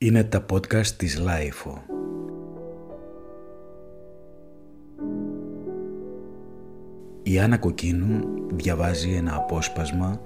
Είναι τα podcast της LiFO. Η Άννα Κοκκίνου διαβάζει ένα απόσπασμα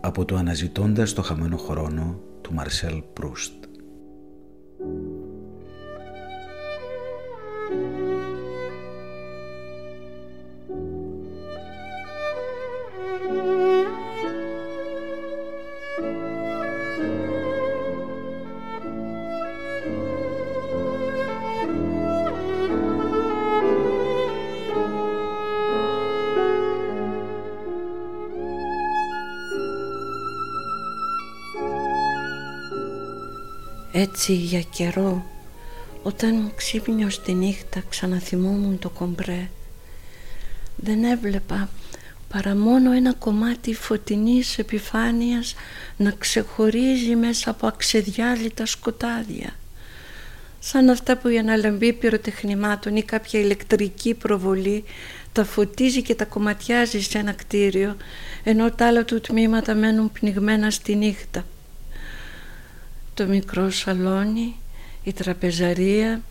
από το «Αναζητώντας το χαμένο χρόνο» του Μαρσέλ Προύστ. Έτσι για καιρό όταν ξύπνιο στη νύχτα ξαναθυμόμουν το κομπρέ. Δεν έβλεπα παρά μόνο ένα κομμάτι φωτεινής επιφάνειας να ξεχωρίζει μέσα από αξεδιάλυτα σκοτάδια. Σαν αυτά που η αναλαμπή πυροτεχνημάτων ή κάποια ηλεκτρική προβολή τα φωτίζει και τα κομματιάζει σε ένα κτίριο ενώ τα άλλα του τμήματα μένουν πνιγμένα στη νύχτα το μικρό σαλόνι, η τραπεζαρία,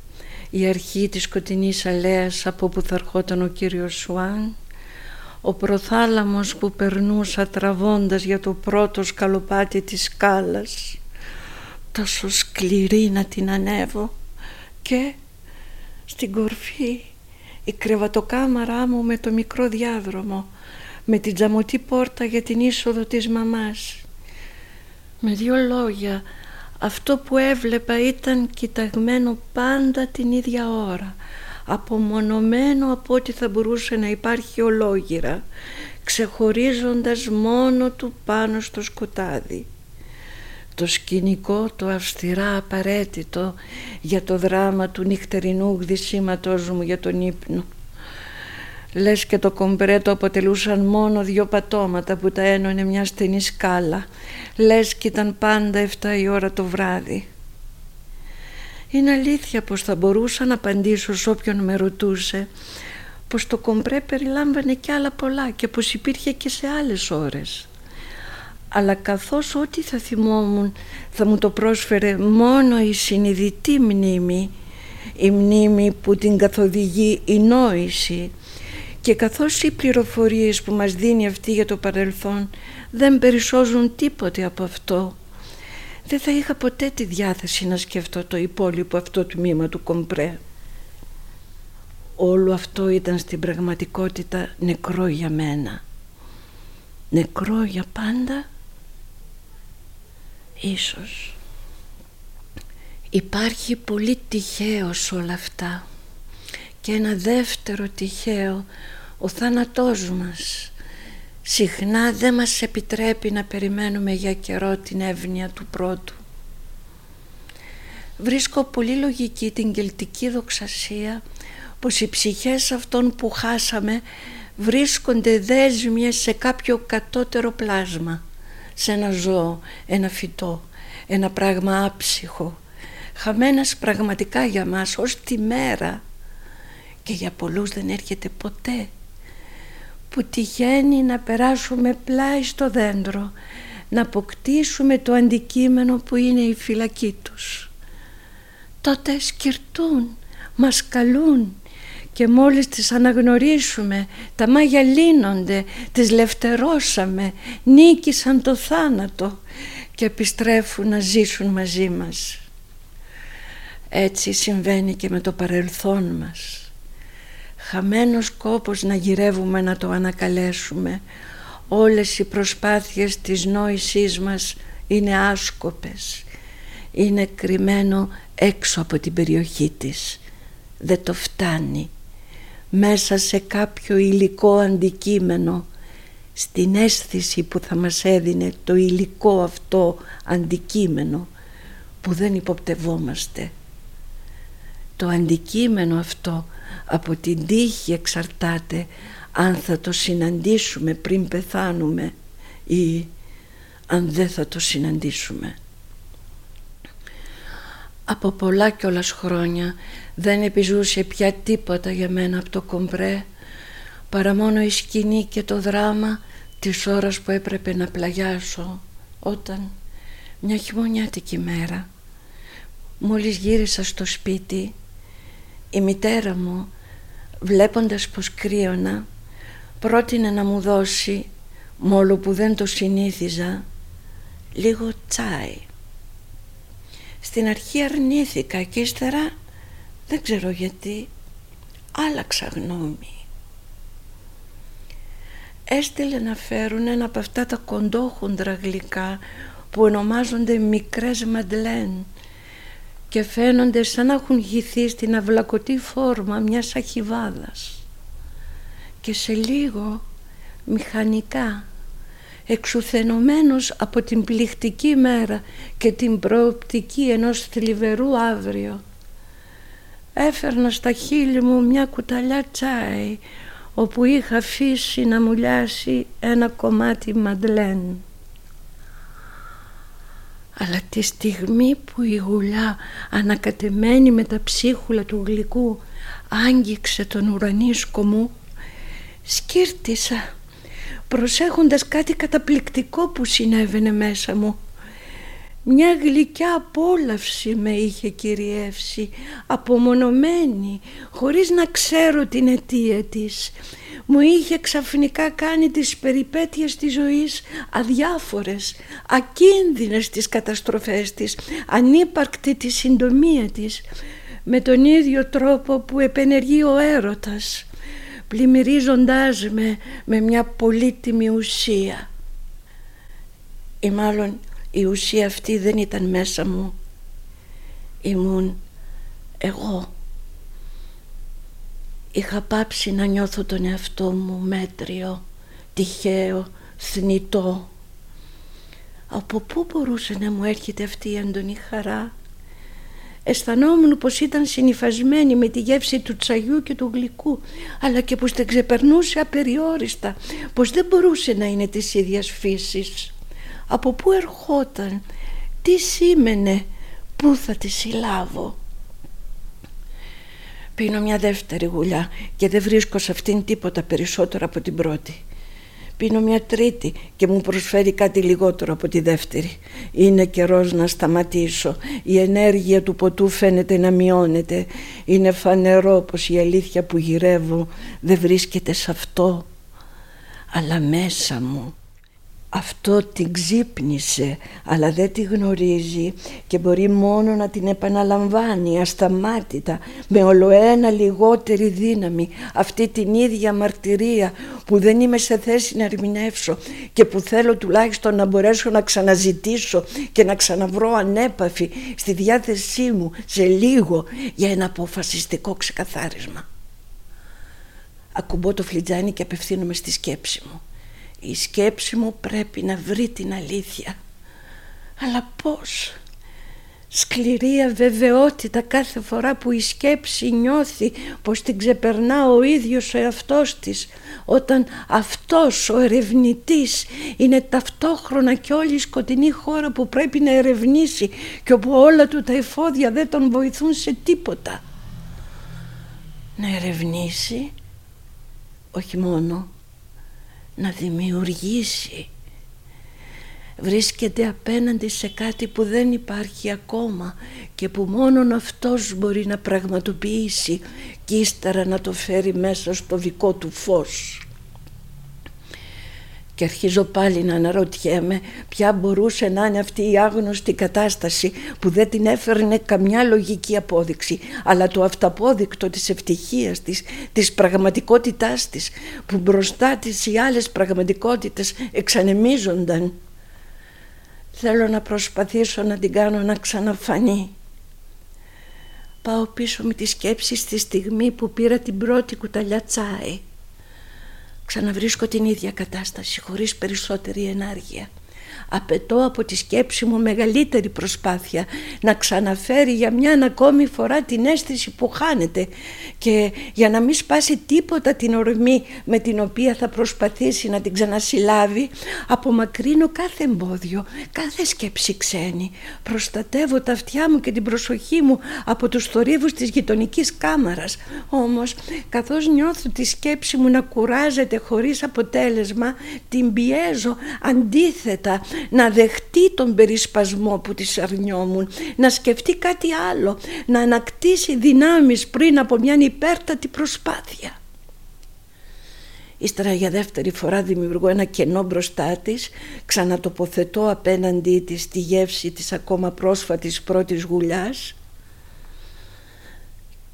η αρχή της σκοτεινής αλέας από που θα ερχόταν ο κύριος Σουάν, ο προθάλαμος που περνούσα τραβώντας για το πρώτο σκαλοπάτι της σκάλας, τόσο σκληρή να την ανέβω και στην κορφή η κρεβατοκάμαρά μου με το μικρό διάδρομο, με την τζαμωτή πόρτα για την είσοδο της μαμάς. Με δύο λόγια αυτό που έβλεπα ήταν κοιταγμένο πάντα την ίδια ώρα απομονωμένο από ό,τι θα μπορούσε να υπάρχει ολόγυρα ξεχωρίζοντας μόνο του πάνω στο σκοτάδι. Το σκηνικό το αυστηρά απαραίτητο για το δράμα του νυχτερινού γδυσίματός μου για τον ύπνο Λες και το κομπρέτο αποτελούσαν μόνο δύο πατώματα που τα ένωνε μια στενή σκάλα. Λες και ήταν πάντα 7 η ώρα το βράδυ. Είναι αλήθεια πως θα μπορούσα να απαντήσω σε όποιον με ρωτούσε πως το κομπρέ περιλάμβανε και άλλα πολλά και πως υπήρχε και σε άλλες ώρες. Αλλά καθώς ό,τι θα θυμόμουν θα μου το πρόσφερε μόνο η συνειδητή μνήμη, η μνήμη που την καθοδηγεί η νόηση, και καθώς οι πληροφορίες που μας δίνει αυτή για το παρελθόν δεν περισσώζουν τίποτε από αυτό δεν θα είχα ποτέ τη διάθεση να σκεφτώ το υπόλοιπο αυτό τμήμα του κομπρέ. Όλο αυτό ήταν στην πραγματικότητα νεκρό για μένα. Νεκρό για πάντα. Ίσως. Υπάρχει πολύ τυχαίος όλα αυτά και ένα δεύτερο τυχαίο ο θάνατός μας. Συχνά δεν μας επιτρέπει να περιμένουμε για καιρό την εύνοια του πρώτου. Βρίσκω πολύ λογική την κελτική δοξασία πως οι ψυχές αυτών που χάσαμε βρίσκονται δέσμιες σε κάποιο κατώτερο πλάσμα σε ένα ζώο, ένα φυτό, ένα πράγμα άψυχο χαμένας πραγματικά για μας ως τη μέρα και για πολλούς δεν έρχεται ποτέ. Που τυχαίνει να περάσουμε πλάι στο δέντρο να αποκτήσουμε το αντικείμενο που είναι η φυλακή τους. Τότε σκυρτούν, μας καλούν και μόλις τις αναγνωρίσουμε τα μάγια λύνονται, τις λευτερώσαμε, νίκησαν το θάνατο και επιστρέφουν να ζήσουν μαζί μας. Έτσι συμβαίνει και με το παρελθόν μας χαμένος κόπος να γυρεύουμε να το ανακαλέσουμε. Όλες οι προσπάθειες της νόησής μας είναι άσκοπες. Είναι κρυμμένο έξω από την περιοχή της. Δεν το φτάνει. Μέσα σε κάποιο υλικό αντικείμενο στην αίσθηση που θα μας έδινε το υλικό αυτό αντικείμενο που δεν υποπτευόμαστε. Το αντικείμενο αυτό από την τύχη εξαρτάται αν θα το συναντήσουμε πριν πεθάνουμε ή αν δεν θα το συναντήσουμε. Από πολλά κιόλας χρόνια δεν επιζούσε πια τίποτα για μένα από το κομπρέ παρά μόνο η σκηνή και το δράμα της ώρας που έπρεπε να πλαγιάσω όταν μια χειμωνιάτικη μέρα Μόλις γύρισα στο σπίτι η μητέρα μου βλέποντας πως κρύωνα πρότεινε να μου δώσει μόλο που δεν το συνήθιζα λίγο τσάι. Στην αρχή αρνήθηκα και ύστερα δεν ξέρω γιατί άλλαξα γνώμη. Έστειλε να φέρουν ένα από αυτά τα κοντόχοντρα γλυκά που ονομάζονται μικρές μαντλέν και φαίνονται σαν να έχουν γυθεί στην αυλακωτή φόρμα μιας αχιβάδας και σε λίγο μηχανικά εξουθενωμένος από την πληκτική μέρα και την προοπτική ενός θλιβερού αύριο έφερνα στα χείλη μου μια κουταλιά τσάι όπου είχα αφήσει να μουλιάσει ένα κομμάτι μαντλέν αλλά τη στιγμή που η γουλιά ανακατεμένη με τα ψίχουλα του γλυκού άγγιξε τον ουρανίσκο μου σκύρτησα προσέχοντας κάτι καταπληκτικό που συνέβαινε μέσα μου. Μια γλυκιά απόλαυση με είχε κυριεύσει απομονωμένη χωρίς να ξέρω την αιτία της μου είχε ξαφνικά κάνει τις περιπέτειες της ζωής αδιάφορες, ακίνδυνες τις καταστροφές της, ανύπαρκτη τη συντομία της, με τον ίδιο τρόπο που επενεργεί ο έρωτας, πλημμυρίζοντάς με με μια πολύτιμη ουσία. Ή μάλλον η ουσία αυτή δεν ήταν μέσα μου, ήμουν εγώ είχα πάψει να νιώθω τον εαυτό μου μέτριο, τυχαίο, θνητό. Από πού μπορούσε να μου έρχεται αυτή η έντονη χαρά; Αισθανόμουν πως ήταν συνυφασμένη με τη γεύση του τσαγιού και του γλυκού αλλά και πως δεν ξεπερνούσε απεριόριστα, πως δεν μπορούσε να είναι της ίδιας φύσης. Από πού ερχόταν, τι σήμαινε, πού θα τη συλλάβω; Πίνω μια δεύτερη γουλιά και δεν βρίσκω σε αυτήν τίποτα περισσότερο από την πρώτη. Πίνω μια τρίτη και μου προσφέρει κάτι λιγότερο από τη δεύτερη. Είναι καιρός να σταματήσω. Η ενέργεια του ποτού φαίνεται να μειώνεται. Είναι φανερό πως η αλήθεια που γυρεύω δεν βρίσκεται σε αυτό, αλλά μέσα μου αυτό την ξύπνησε αλλά δεν τη γνωρίζει και μπορεί μόνο να την επαναλαμβάνει ασταμάτητα με ολοένα λιγότερη δύναμη αυτή την ίδια μαρτυρία που δεν είμαι σε θέση να ερμηνεύσω και που θέλω τουλάχιστον να μπορέσω να ξαναζητήσω και να ξαναβρω ανέπαφη στη διάθεσή μου σε λίγο για ένα αποφασιστικό ξεκαθάρισμα. Ακουμπώ το φλιτζάνι και απευθύνομαι στη σκέψη μου η σκέψη μου πρέπει να βρει την αλήθεια. Αλλά πώς; Σκληρή αβεβαιότητα κάθε φορά που η σκέψη νιώθει πως την ξεπερνά ο ίδιος ο εαυτός της όταν αυτός ο ερευνητής είναι ταυτόχρονα και όλη η σκοτεινή χώρα που πρέπει να ερευνήσει και όπου όλα του τα εφόδια δεν τον βοηθούν σε τίποτα. Να ερευνήσει όχι μόνο να δημιουργήσει. Βρίσκεται απέναντι σε κάτι που δεν υπάρχει ακόμα και που μόνον αυτός μπορεί να πραγματοποιήσει και ύστερα να το φέρει μέσα στο δικό του φως και αρχίζω πάλι να αναρωτιέμαι ποια μπορούσε να είναι αυτή η άγνωστη κατάσταση που δεν την έφερνε καμιά λογική απόδειξη αλλά το αυταπόδεικτο της ευτυχίας της, της πραγματικότητάς της που μπροστά της οι άλλες πραγματικότητες εξανεμίζονταν. Θέλω να προσπαθήσω να την κάνω να ξαναφανεί. Πάω πίσω με τη σκέψη στη στιγμή που πήρα την πρώτη κουταλιά τσάι ξαναβρίσκω την ίδια κατάσταση χωρίς περισσότερη ενάργεια. Απαιτώ από τη σκέψη μου μεγαλύτερη προσπάθεια να ξαναφέρει για μια ακόμη φορά την αίσθηση που χάνεται και για να μην σπάσει τίποτα την ορμή με την οποία θα προσπαθήσει να την ξανασυλλάβει απομακρύνω κάθε εμπόδιο, κάθε σκέψη ξένη. Προστατεύω τα αυτιά μου και την προσοχή μου από τους θορύβους της γειτονικής κάμαρας. Όμως καθώς νιώθω τη σκέψη μου να κουράζεται χωρίς αποτέλεσμα την πιέζω αντίθετα ήθελα να δεχτεί τον περισπασμό που της αρνιόμουν, να σκεφτεί κάτι άλλο, να ανακτήσει δυνάμεις πριν από μια υπέρτατη προσπάθεια. Ύστερα για δεύτερη φορά δημιουργώ ένα κενό μπροστά της, ξανατοποθετώ απέναντί της τη γεύση της ακόμα πρόσφατης πρώτης γουλιάς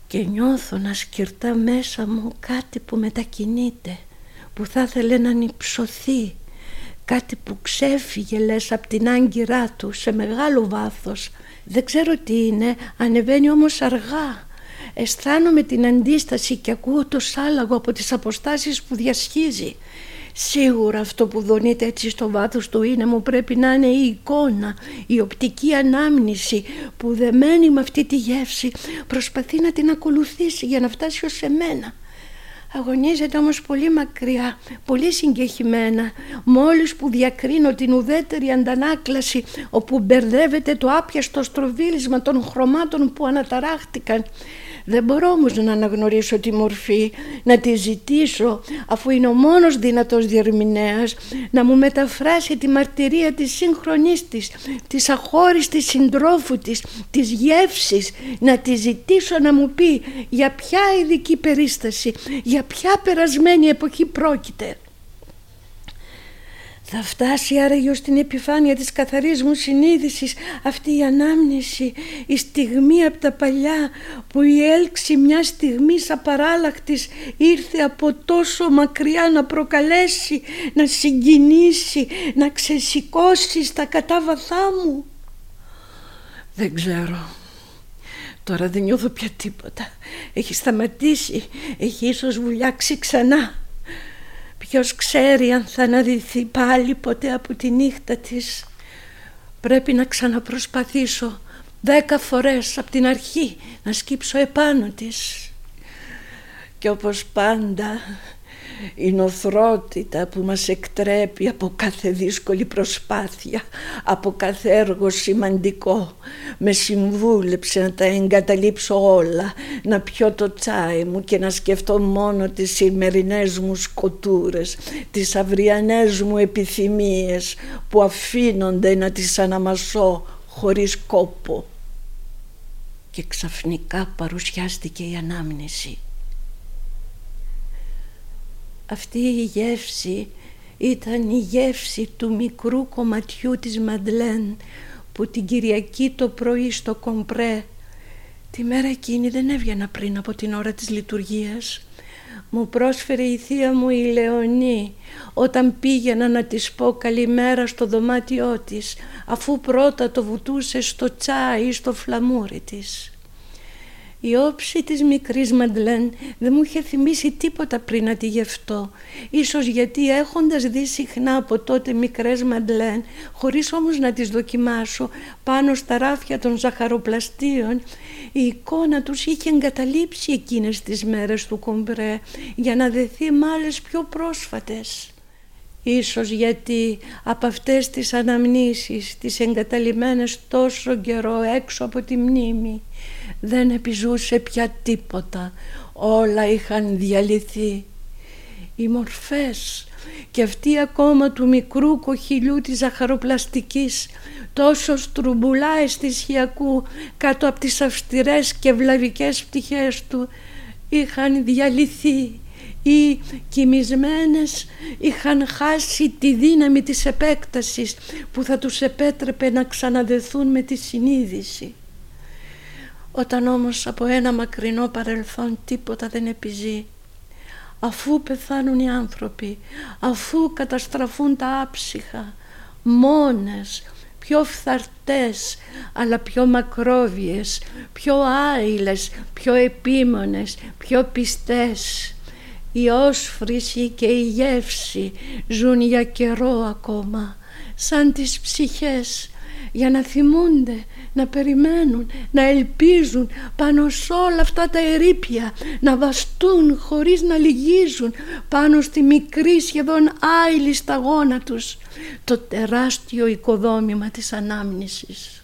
και νιώθω να σκυρτά μέσα μου κάτι που μετακινείται, που θα ήθελε να νυψωθεί, κάτι που ξέφυγε λες από την άγκυρά του σε μεγάλο βάθος. Δεν ξέρω τι είναι, ανεβαίνει όμως αργά αισθάνομαι την αντίσταση και ακούω το σάλαγο από τις αποστάσεις που διασχίζει. Σίγουρα αυτό που δονείται έτσι στο βάθος του είναι μου πρέπει να είναι η εικόνα, η οπτική ανάμνηση που δεμένη με αυτή τη γεύση προσπαθεί να την ακολουθήσει για να φτάσει ως εμένα. Αγωνίζεται όμως πολύ μακριά, πολύ συγκεχημένα, μόλις που διακρίνω την ουδέτερη αντανάκλαση όπου μπερδεύεται το άπιαστο στροβίλισμα των χρωμάτων που αναταράχτηκαν δεν μπορώ όμως να αναγνωρίσω τη μορφή, να τη ζητήσω αφού είναι ο μόνος δυνατός διερμηνέας να μου μεταφράσει τη μαρτυρία της σύγχρονής της, της αχώριστης συντρόφου της, της γεύσης, να τη ζητήσω να μου πει για ποια ειδική περίσταση, για ποια περασμένη εποχή πρόκειται. Θα φτάσει άραγε στην επιφάνεια της καθαρής μου συνείδησης αυτή η ανάμνηση, η στιγμή από τα παλιά που η έλξη μιας στιγμής απαράλλαχτης ήρθε από τόσο μακριά να προκαλέσει, να συγκινήσει, να ξεσηκώσει στα κατάβαθά μου. Δεν ξέρω. Τώρα δεν νιώθω πια τίποτα. Έχει σταματήσει, έχει ίσως βουλιάξει ξανά. Ποιος ξέρει αν θα αναδυθεί πάλι ποτέ από τη νύχτα της. Πρέπει να ξαναπροσπαθήσω δέκα φορές από την αρχή να σκύψω επάνω της. Και όπως πάντα η νοθρότητα που μας εκτρέπει από κάθε δύσκολη προσπάθεια, από κάθε έργο σημαντικό. Με συμβούλεψε να τα εγκαταλείψω όλα, να πιω το τσάι μου και να σκεφτώ μόνο τις σημερινές μου σκοτούρες, τις αυριανές μου επιθυμίες που αφήνονται να τις αναμασώ χωρίς κόπο. Και ξαφνικά παρουσιάστηκε η ανάμνηση αυτή η γεύση ήταν η γεύση του μικρού κομματιού της Μαντλέν που την Κυριακή το πρωί στο Κομπρέ τη μέρα εκείνη δεν έβγαινα πριν από την ώρα της λειτουργίας μου πρόσφερε η θεία μου η Λεωνή όταν πήγαινα να της πω καλημέρα στο δωμάτιό της αφού πρώτα το βουτούσε στο τσάι στο φλαμούρι της. Η όψη της μικρής Μαντλέν δεν μου είχε θυμίσει τίποτα πριν να τη γευτώ. Ίσως γιατί έχοντας δει συχνά από τότε μικρές Μαντλέν, χωρίς όμως να τις δοκιμάσω, πάνω στα ράφια των ζαχαροπλαστείων, η εικόνα τους είχε εγκαταλείψει εκείνες τις μέρες του κομπρέ για να δεθεί με άλλες πιο πρόσφατες. Ίσως γιατί από αυτές τις αναμνήσεις, τις εγκαταλειμμένες τόσο καιρό έξω από τη μνήμη, δεν επιζούσε πια τίποτα, όλα είχαν διαλυθεί. Οι μορφές και αυτή ακόμα του μικρού κοχυλιού της ζαχαροπλαστικής τόσο στρουμπουλά αισθησιακού κάτω από τις αυστηρές και βλαβικές πτυχές του είχαν διαλυθεί ή κοιμισμένες είχαν χάσει τη δύναμη της επέκτασης που θα τους επέτρεπε να ξαναδεθούν με τη συνείδηση. Όταν όμως από ένα μακρινό παρελθόν τίποτα δεν επιζεί, αφού πεθάνουν οι άνθρωποι, αφού καταστραφούν τα άψυχα, μόνες, πιο φθαρτές, αλλά πιο μακρόβιες, πιο άειλες, πιο επίμονες, πιο πιστές. Η όσφρηση και η γεύση ζουν για καιρό ακόμα, σαν τις ψυχές, για να θυμούνται, να περιμένουν, να ελπίζουν πάνω σε όλα αυτά τα ερήπια, να βαστούν χωρίς να λυγίζουν πάνω στη μικρή σχεδόν άειλη σταγόνα τους το τεράστιο οικοδόμημα της ανάμνησης.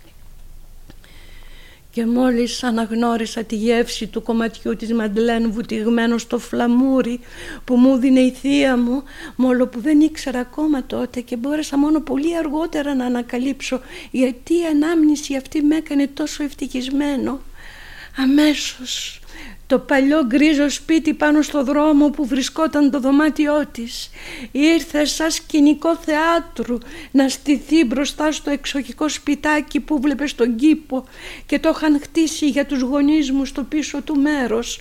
Και μόλις αναγνώρισα τη γεύση του κομματιού της Μαντλέν βουτυγμένο στο φλαμούρι που μου δίνει η θεία μου μόλο που δεν ήξερα ακόμα τότε και μπόρεσα μόνο πολύ αργότερα να ανακαλύψω γιατί η ανάμνηση αυτή με έκανε τόσο ευτυχισμένο. Αμέσως το παλιό γκρίζο σπίτι πάνω στο δρόμο που βρισκόταν το δωμάτιό της. Ήρθε σαν σκηνικό θεάτρου να στηθεί μπροστά στο εξοχικό σπιτάκι που βλέπε στον κήπο και το είχαν χτίσει για τους γονείς μου στο πίσω του μέρος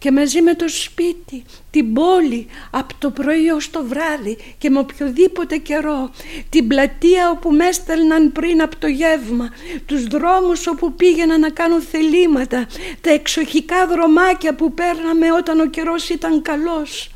και μαζί με το σπίτι, την πόλη, από το πρωί ως το βράδυ και με οποιοδήποτε καιρό, την πλατεία όπου με έστελναν πριν από το γεύμα, τους δρόμους όπου πήγαινα να κάνω θελήματα, τα εξοχικά δρομάκια που παίρναμε όταν ο καιρός ήταν καλός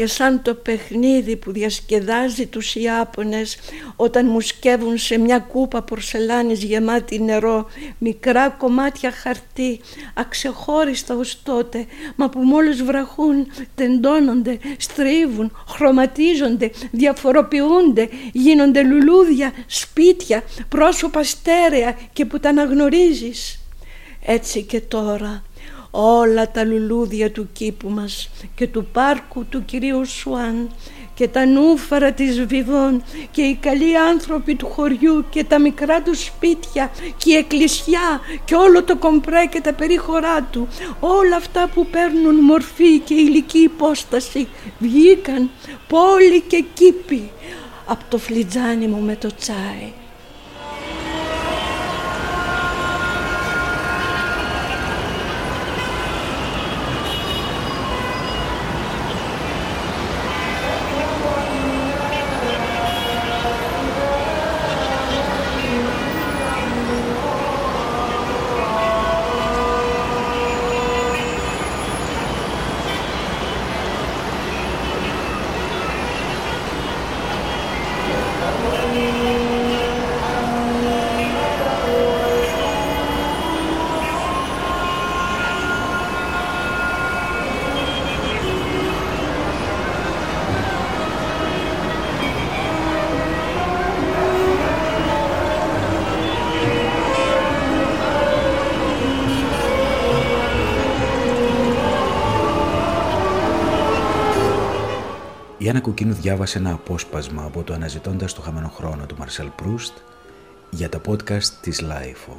και σαν το παιχνίδι που διασκεδάζει τους Ιάπωνες όταν μου σκεύουν σε μια κούπα πορσελάνης γεμάτη νερό μικρά κομμάτια χαρτί αξεχώριστα ως τότε μα που μόλις βραχούν τεντώνονται, στρίβουν, χρωματίζονται, διαφοροποιούνται, γίνονται λουλούδια, σπίτια, πρόσωπα στέρεα και που τα αναγνωρίζεις. Έτσι και τώρα όλα τα λουλούδια του κήπου μας και του πάρκου του κυρίου Σουάν και τα νούφαρα της Βιβών και οι καλοί άνθρωποι του χωριού και τα μικρά του σπίτια και η εκκλησιά και όλο το κομπρέ και τα περίχωρά του. Όλα αυτά που παίρνουν μορφή και ηλική υπόσταση βγήκαν πόλη και κήπη. Από το φλιτζάνι μου με το τσάι Η Άννα Κοκκίνου διάβασε ένα απόσπασμα από το «Αναζητώντας το χαμένο χρόνο» του Μαρσέλ Προύστ για τα podcast της LiFO.